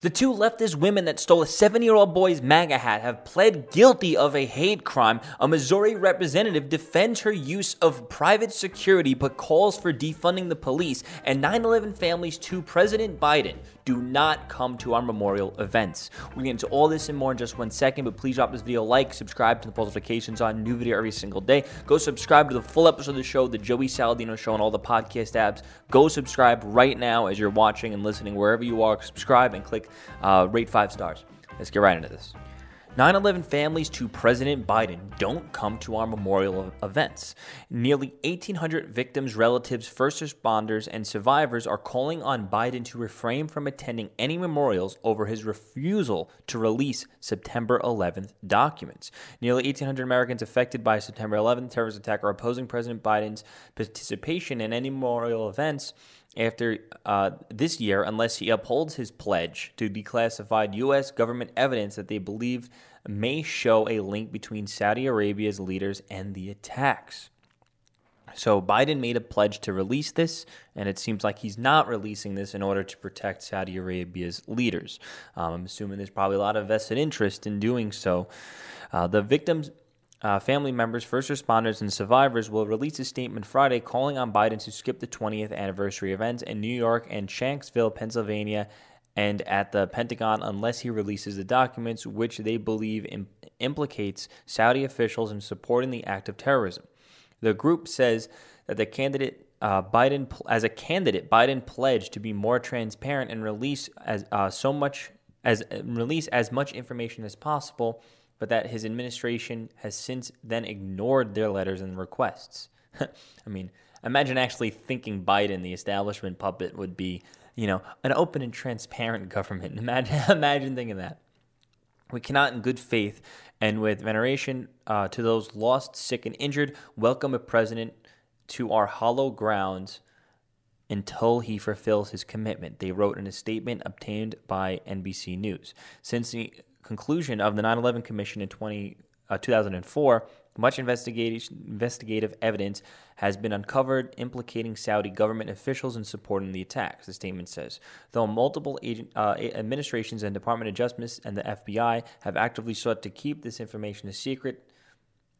The two leftist women that stole a seven year old boy's MAGA hat have pled guilty of a hate crime. A Missouri representative defends her use of private security but calls for defunding the police. And 9 11 families to President Biden do not come to our memorial events. We're getting into all this and more in just one second, but please drop this video like, subscribe to the post notifications on new video every single day. Go subscribe to the full episode of the show, the Joey Saladino Show, on all the podcast apps. Go subscribe right now as you're watching and listening wherever you are. Subscribe and click uh, rate five stars. Let's get right into this. 9 11 families to President Biden don't come to our memorial events. Nearly 1,800 victims, relatives, first responders, and survivors are calling on Biden to refrain from attending any memorials over his refusal to release September 11th documents. Nearly 1,800 Americans affected by September 11th terrorist attack are opposing President Biden's participation in any memorial events after uh, this year unless he upholds his pledge to declassified U.S. government evidence that they believe may show a link between Saudi Arabia's leaders and the attacks. So Biden made a pledge to release this, and it seems like he's not releasing this in order to protect Saudi Arabia's leaders. Um, I'm assuming there's probably a lot of vested interest in doing so. Uh, the victims uh, family members, first responders, and survivors will release a statement Friday calling on Biden to skip the 20th anniversary events in New York and Shanksville, Pennsylvania, and at the Pentagon unless he releases the documents, which they believe Im- implicates Saudi officials in supporting the act of terrorism. The group says that the candidate uh, Biden, as a candidate, Biden pledged to be more transparent and release as uh, so much as release as much information as possible but that his administration has since then ignored their letters and requests. I mean, imagine actually thinking Biden, the establishment puppet, would be, you know, an open and transparent government. Imagine, imagine thinking that. We cannot, in good faith and with veneration uh, to those lost, sick, and injured, welcome a president to our hollow grounds until he fulfills his commitment, they wrote in a statement obtained by NBC News. Since the conclusion of the 9 11 Commission in 20, uh, 2004, much investigative evidence has been uncovered implicating Saudi government officials in supporting the attacks, the statement says. Though multiple agent, uh, administrations and Department of Justice and the FBI have actively sought to keep this information a secret,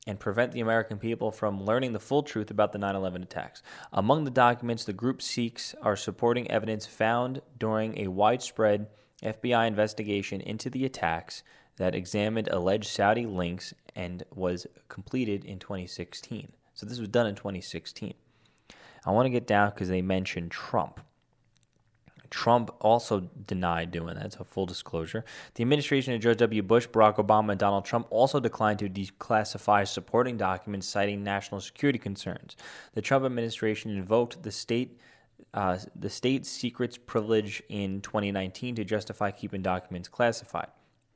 and prevent the American people from learning the full truth about the 9 11 attacks. Among the documents the group seeks are supporting evidence found during a widespread FBI investigation into the attacks that examined alleged Saudi links and was completed in 2016. So this was done in 2016. I want to get down because they mentioned Trump. Trump also denied doing that, so full disclosure. The administration of George W. Bush, Barack Obama, and Donald Trump also declined to declassify supporting documents citing national security concerns. The Trump administration invoked the state uh, the state secrets privilege in 2019 to justify keeping documents classified.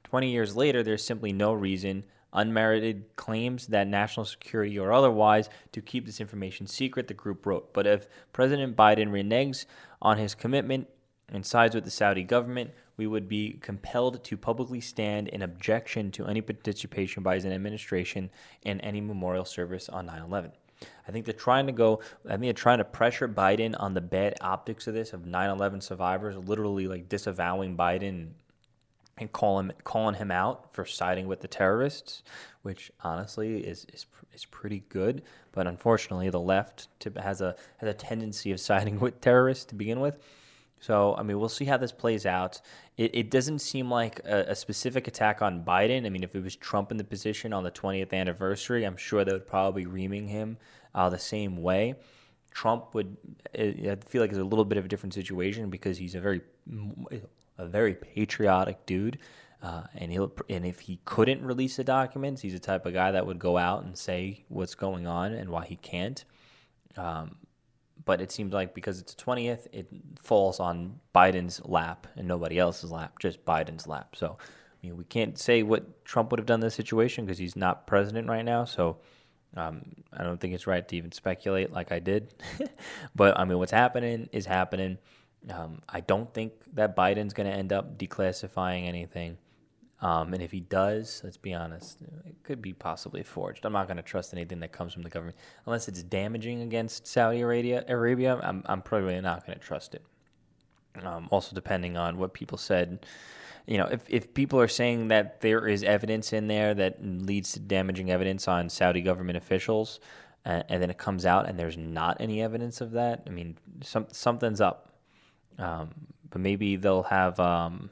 20 years later, there's simply no reason, unmerited claims that national security or otherwise, to keep this information secret, the group wrote. But if President Biden reneges on his commitment and sides with the Saudi government, we would be compelled to publicly stand in objection to any participation by his administration in any memorial service on 9 11. I think they're trying to go. I think they're trying to pressure Biden on the bad optics of this of 9/11 survivors, literally like disavowing Biden and calling calling him out for siding with the terrorists, which honestly is is is pretty good. But unfortunately, the left has a has a tendency of siding with terrorists to begin with. So, I mean, we'll see how this plays out. It, it doesn't seem like a, a, specific attack on Biden. I mean, if it was Trump in the position on the 20th anniversary, I'm sure they would probably reaming him uh, the same way. Trump would, I feel like, it's a little bit of a different situation because he's a very, a very patriotic dude. Uh, and he'll and if he couldn't release the documents, he's the type of guy that would go out and say what's going on and why he can't. Um, but it seems like because it's the 20th, it falls on Biden's lap and nobody else's lap, just Biden's lap. So, I mean, we can't say what Trump would have done in this situation because he's not president right now. So, um, I don't think it's right to even speculate like I did. but, I mean, what's happening is happening. Um, I don't think that Biden's going to end up declassifying anything. Um, and if he does, let's be honest, it could be possibly forged. I'm not going to trust anything that comes from the government unless it's damaging against Saudi Arabia. Arabia, I'm, I'm probably not going to trust it. Um, also, depending on what people said, you know, if, if people are saying that there is evidence in there that leads to damaging evidence on Saudi government officials, uh, and then it comes out and there's not any evidence of that, I mean, some, something's up. Um, but maybe they'll have um,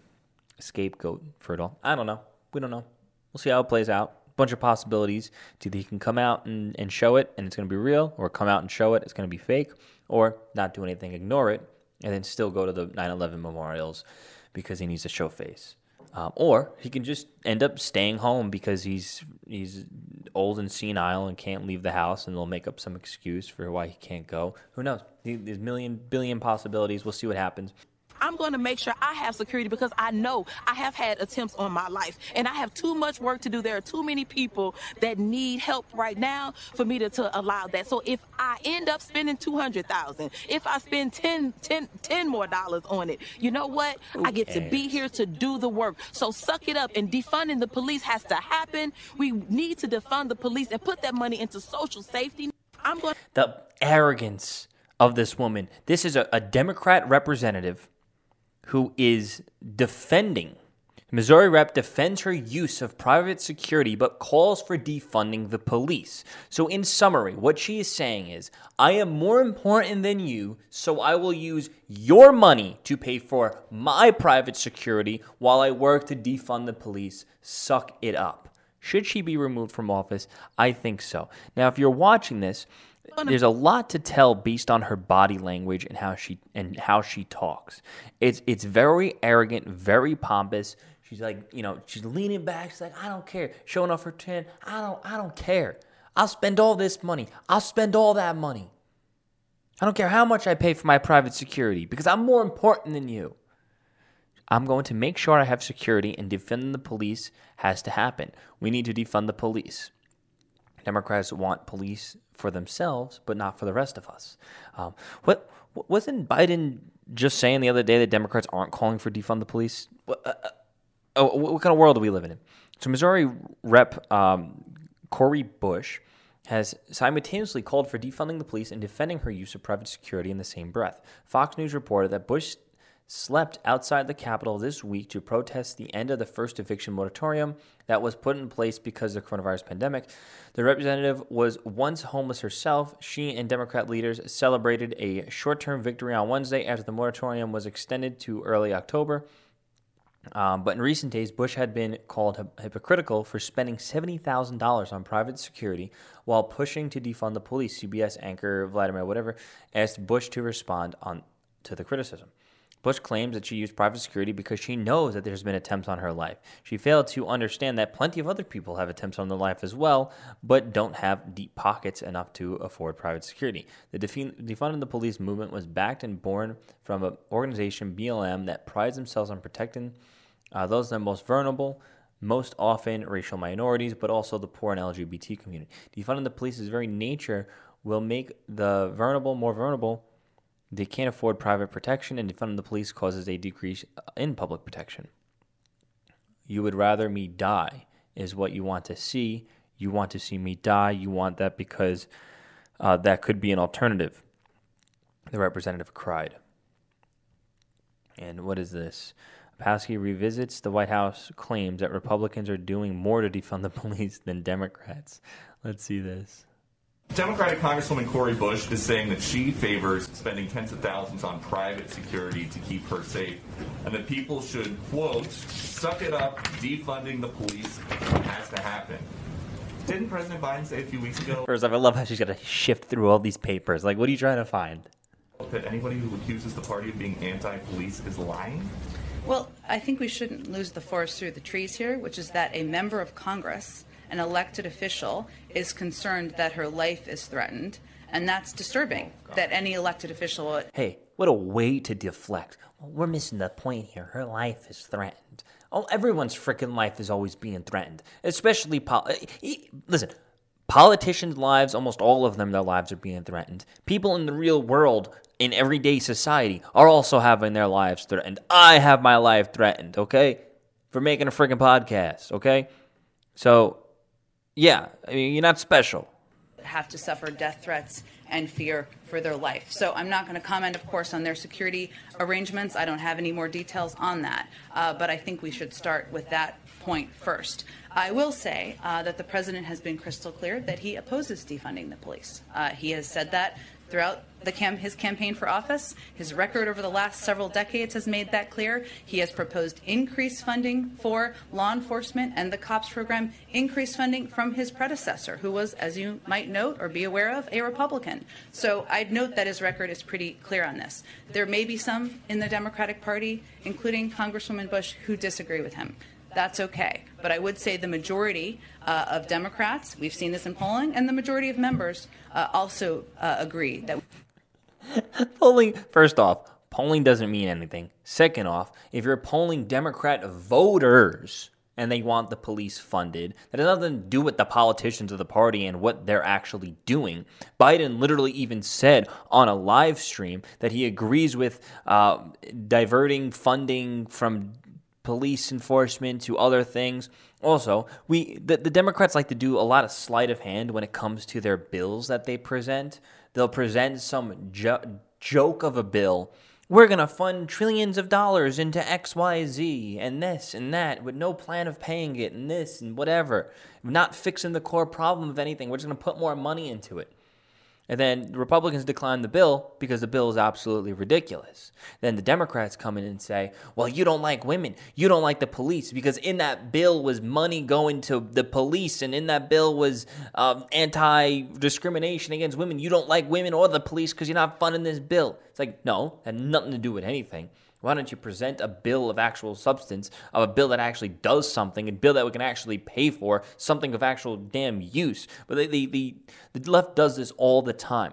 scapegoat for it all. I don't know. We don't know. We'll see how it plays out. Bunch of possibilities. It's either he can come out and, and show it and it's going to be real, or come out and show it, it's going to be fake, or not do anything, ignore it, and then still go to the 9 11 memorials because he needs to show face. Um, or he can just end up staying home because he's he's old and senile and can't leave the house, and they'll make up some excuse for why he can't go. Who knows? There's million billion possibilities. We'll see what happens. I'm going to make sure I have security because I know I have had attempts on my life and I have too much work to do. There are too many people that need help right now for me to, to allow that. So if I end up spending 200,000, if I spend 10, 10, 10 more dollars on it, you know what? Who I get cares? to be here to do the work. So suck it up and defunding the police has to happen. We need to defund the police and put that money into social safety. I'm going The arrogance of this woman. This is a, a Democrat representative who is defending. Missouri rep defends her use of private security but calls for defunding the police. So, in summary, what she is saying is I am more important than you, so I will use your money to pay for my private security while I work to defund the police. Suck it up. Should she be removed from office? I think so. Now, if you're watching this, there's a lot to tell based on her body language and how she and how she talks. It's it's very arrogant, very pompous. She's like, you know, she's leaning back. She's like, I don't care. Showing off her chin. I don't I don't care. I'll spend all this money. I'll spend all that money. I don't care how much I pay for my private security because I'm more important than you. I'm going to make sure I have security and defunding the police has to happen. We need to defund the police. Democrats want police for themselves, but not for the rest of us. Um, what wasn't Biden just saying the other day that Democrats aren't calling for defund the police? What, uh, uh oh, what kind of world do we live in? So Missouri Rep um, Cori Bush has simultaneously called for defunding the police and defending her use of private security in the same breath. Fox News reported that Bush slept outside the Capitol this week to protest the end of the first eviction moratorium that was put in place because of the coronavirus pandemic. The representative was once homeless herself. She and Democrat leaders celebrated a short term victory on Wednesday after the moratorium was extended to early October. Um, but in recent days, Bush had been called hypocritical for spending $70,000 on private security while pushing to defund the police. CBS anchor Vladimir whatever asked Bush to respond on to the criticism. Bush claims that she used private security because she knows that there's been attempts on her life. She failed to understand that plenty of other people have attempts on their life as well, but don't have deep pockets enough to afford private security. The defunding the police movement was backed and born from an organization, BLM, that prides themselves on protecting uh, those that are most vulnerable, most often racial minorities, but also the poor and LGBT community. Defunding the police's very nature will make the vulnerable more vulnerable they can't afford private protection, and defunding the police causes a decrease in public protection. You would rather me die, is what you want to see. You want to see me die. You want that because uh, that could be an alternative. The representative cried. And what is this? Psaki revisits the White House claims that Republicans are doing more to defund the police than Democrats. Let's see this. Democratic Congresswoman Cori Bush is saying that she favors spending tens of thousands on private security to keep her safe, and that people should, quote, suck it up, defunding the police has to happen. Didn't President Biden say a few weeks ago? First off, I love how she's got to shift through all these papers. Like, what are you trying to find? That anybody who accuses the party of being anti police is lying? Well, I think we shouldn't lose the forest through the trees here, which is that a member of Congress an elected official is concerned that her life is threatened. And that's disturbing oh, that any elected official. Hey, what a way to deflect. Well, we're missing the point here. Her life is threatened. Oh, everyone's freaking life is always being threatened, especially. Pol- eh, Listen, politicians' lives, almost all of them, their lives are being threatened. People in the real world, in everyday society, are also having their lives threatened. I have my life threatened, okay? For making a freaking podcast, okay? So yeah, I mean, you're not special. have to suffer death threats and fear for their life. So I'm not going to comment, of course, on their security arrangements. I don't have any more details on that. Uh, but I think we should start with that point first. I will say uh, that the president has been crystal clear that he opposes defunding the police. Uh, he has said that throughout cam- his campaign for office. His record over the last several decades has made that clear. He has proposed increased funding for law enforcement and the COPS program, increased funding from his predecessor, who was, as you might note or be aware of, a Republican. So I'd note that his record is pretty clear on this. There may be some in the Democratic Party, including Congresswoman Bush, who disagree with him that's okay. But I would say the majority uh, of Democrats, we've seen this in polling, and the majority of members uh, also uh, agree that. polling, first off, polling doesn't mean anything. Second off, if you're polling Democrat voters and they want the police funded, that has nothing to do with the politicians of the party and what they're actually doing. Biden literally even said on a live stream that he agrees with uh, diverting funding from police enforcement to other things. Also, we the, the Democrats like to do a lot of sleight of hand when it comes to their bills that they present. They'll present some jo- joke of a bill. We're going to fund trillions of dollars into XYZ and this and that with no plan of paying it and this and whatever. Not fixing the core problem of anything. We're just going to put more money into it. And then the Republicans decline the bill because the bill is absolutely ridiculous. Then the Democrats come in and say, well, you don't like women. You don't like the police because in that bill was money going to the police and in that bill was um, anti discrimination against women. You don't like women or the police because you're not funding this bill. It's like, no, had nothing to do with anything. Why don't you present a bill of actual substance, of a bill that actually does something, a bill that we can actually pay for, something of actual damn use? But the, the, the, the left does this all the time.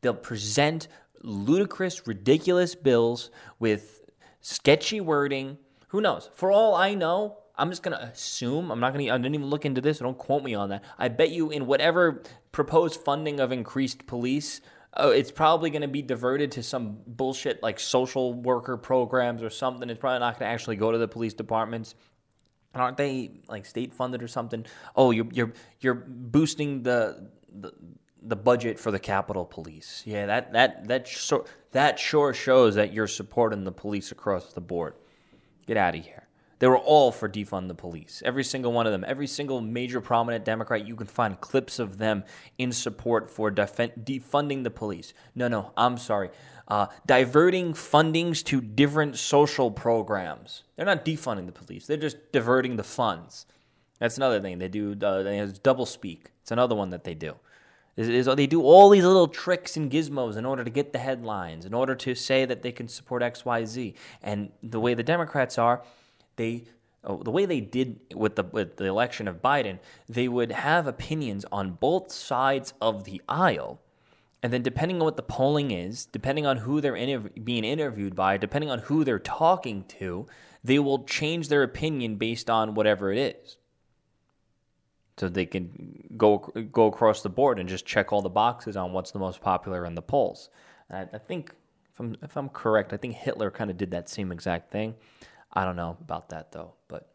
They'll present ludicrous, ridiculous bills with sketchy wording. Who knows? For all I know, I'm just gonna assume. I'm not gonna. I didn't even look into this. So don't quote me on that. I bet you in whatever proposed funding of increased police oh, it's probably going to be diverted to some bullshit like social worker programs or something. It's probably not going to actually go to the police departments. Aren't they like state funded or something? Oh, you're you're you're boosting the the, the budget for the Capitol Police. Yeah, that that that sure that sure shows that you're supporting the police across the board. Get out of here. They were all for defund the police. Every single one of them. Every single major prominent Democrat, you can find clips of them in support for defunding the police. No, no, I'm sorry. Uh, diverting fundings to different social programs. They're not defunding the police, they're just diverting the funds. That's another thing. They do uh, they double speak. It's another one that they do. Is, they do all these little tricks and gizmos in order to get the headlines, in order to say that they can support XYZ. And the way the Democrats are, they oh, the way they did with the with the election of Biden, they would have opinions on both sides of the aisle. And then, depending on what the polling is, depending on who they're interv- being interviewed by, depending on who they're talking to, they will change their opinion based on whatever it is. So they can go go across the board and just check all the boxes on what's the most popular in the polls. I, I think, if I'm, if I'm correct, I think Hitler kind of did that same exact thing. I don't know about that though, but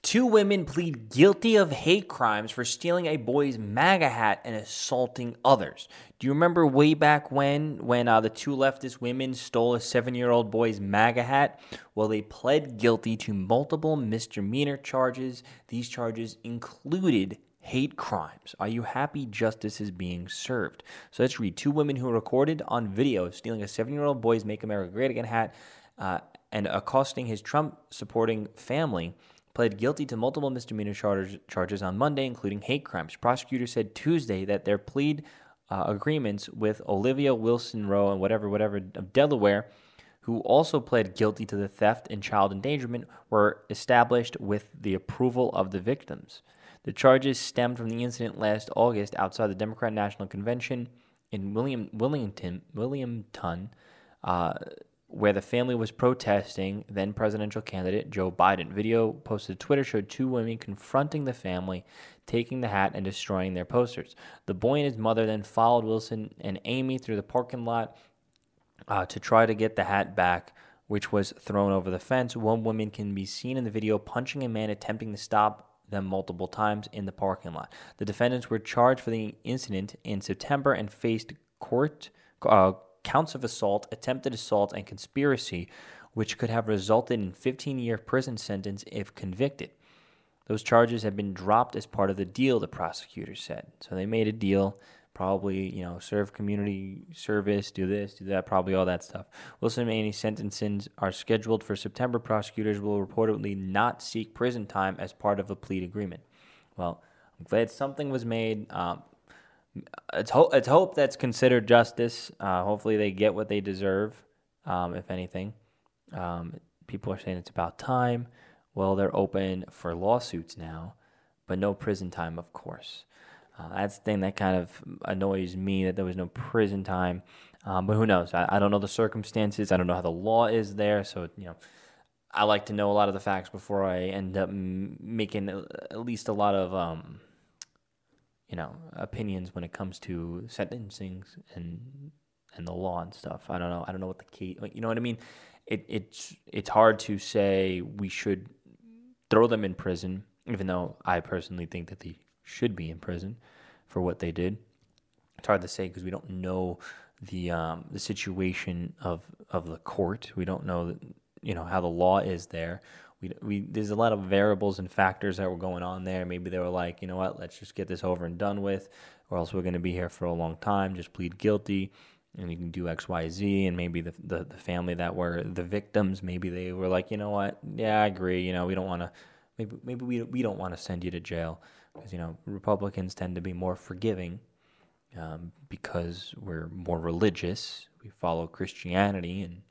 Two women plead guilty of hate crimes for stealing a boy's MAGA hat and assaulting others. Do you remember way back when, when uh, the two leftist women stole a seven-year-old boy's MAGA hat? Well, they pled guilty to multiple misdemeanor charges. These charges included hate crimes. Are you happy justice is being served? So let's read. Two women who recorded on video stealing a seven-year-old boy's "Make America Great Again" hat uh, and accosting his Trump supporting family, pled guilty to multiple misdemeanor charges, on Monday, including hate crimes. Prosecutors said Tuesday that their plea uh, agreements with Olivia Wilson Rowe and whatever, whatever of Delaware, who also pled guilty to the theft and child endangerment, were established with the approval of the victims. The charges stemmed from the incident last August outside the Democrat National Convention in William, Williamton, Williamton uh, where the family was protesting then presidential candidate Joe Biden. Video posted to Twitter showed two women confronting the family, taking the hat and destroying their posters. The boy and his mother then followed Wilson and Amy through the parking lot uh, to try to get the hat back, which was thrown over the fence. One woman can be seen in the video punching a man attempting to stop them multiple times in the parking lot. The defendants were charged for the incident in September and faced court uh, counts of assault, attempted assault, and conspiracy, which could have resulted in 15-year prison sentence if convicted. Those charges have been dropped as part of the deal, the prosecutor said. So they made a deal probably you know serve community service, do this, do that, probably all that stuff. Wilson and Maney's sentences are scheduled for September. Prosecutors will reportedly not seek prison time as part of a plea agreement. Well, I'm glad something was made. Um, it's hope it's hope that's considered justice. Uh, hopefully, they get what they deserve. Um, if anything, um, people are saying it's about time. Well, they're open for lawsuits now, but no prison time, of course. Uh, that's the thing that kind of annoys me that there was no prison time. Um, but who knows? I, I, don't know the circumstances. I don't know how the law is there. So, you know, I like to know a lot of the facts before I end up m- making at least a lot of, um, you know, opinions when it comes to sentencing and and the law and stuff. I don't know. I don't know what the key. You know what I mean? It, it's it's hard to say we should throw them in prison, even though I personally think that they should be in prison for what they did. It's hard to say because we don't know the um, the situation of of the court. We don't know you know how the law is there. We, we there's a lot of variables and factors that were going on there. Maybe they were like, you know what, let's just get this over and done with, or else we're going to be here for a long time. Just plead guilty, and you can do X, Y, Z. And maybe the, the the family that were the victims, maybe they were like, you know what, yeah, I agree. You know, we don't want to. Maybe maybe we we don't want to send you to jail because you know Republicans tend to be more forgiving um, because we're more religious. We follow Christianity, and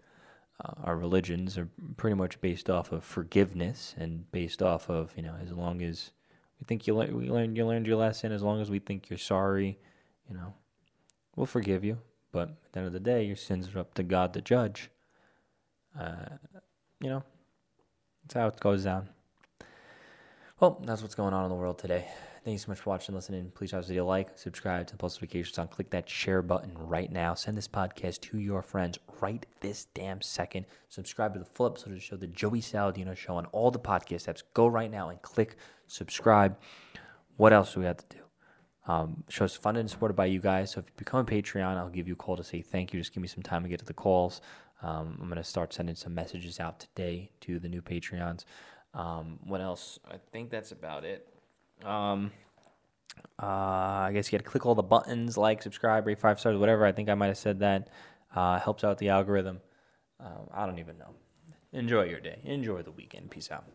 uh, our religions are pretty much based off of forgiveness and based off of you know as long as we think you le- we learned you learned your lesson, as long as we think you're sorry, you know, we'll forgive you. But at the end of the day, your sins are up to God, the judge. Uh, you know, that's how it goes down. Well, that's what's going on in the world today. Thank you so much for watching, listening. Please drop this video a like, subscribe to the post notifications on. Click that share button right now. Send this podcast to your friends right this damn second. Subscribe to the full episode of the show, The Joey Saladino Show, on all the podcast apps. Go right now and click subscribe. What else do we have to do? Um, show's funded and supported by you guys. So if you become a Patreon, I'll give you a call to say thank you. Just give me some time to get to the calls. Um, I'm going to start sending some messages out today to the new Patreons. Um, what else? I think that's about it. Um, uh, I guess you got to click all the buttons, like, subscribe, rate five stars, whatever. I think I might have said that. Uh, helps out the algorithm. Uh, I don't even know. Enjoy your day. Enjoy the weekend. Peace out.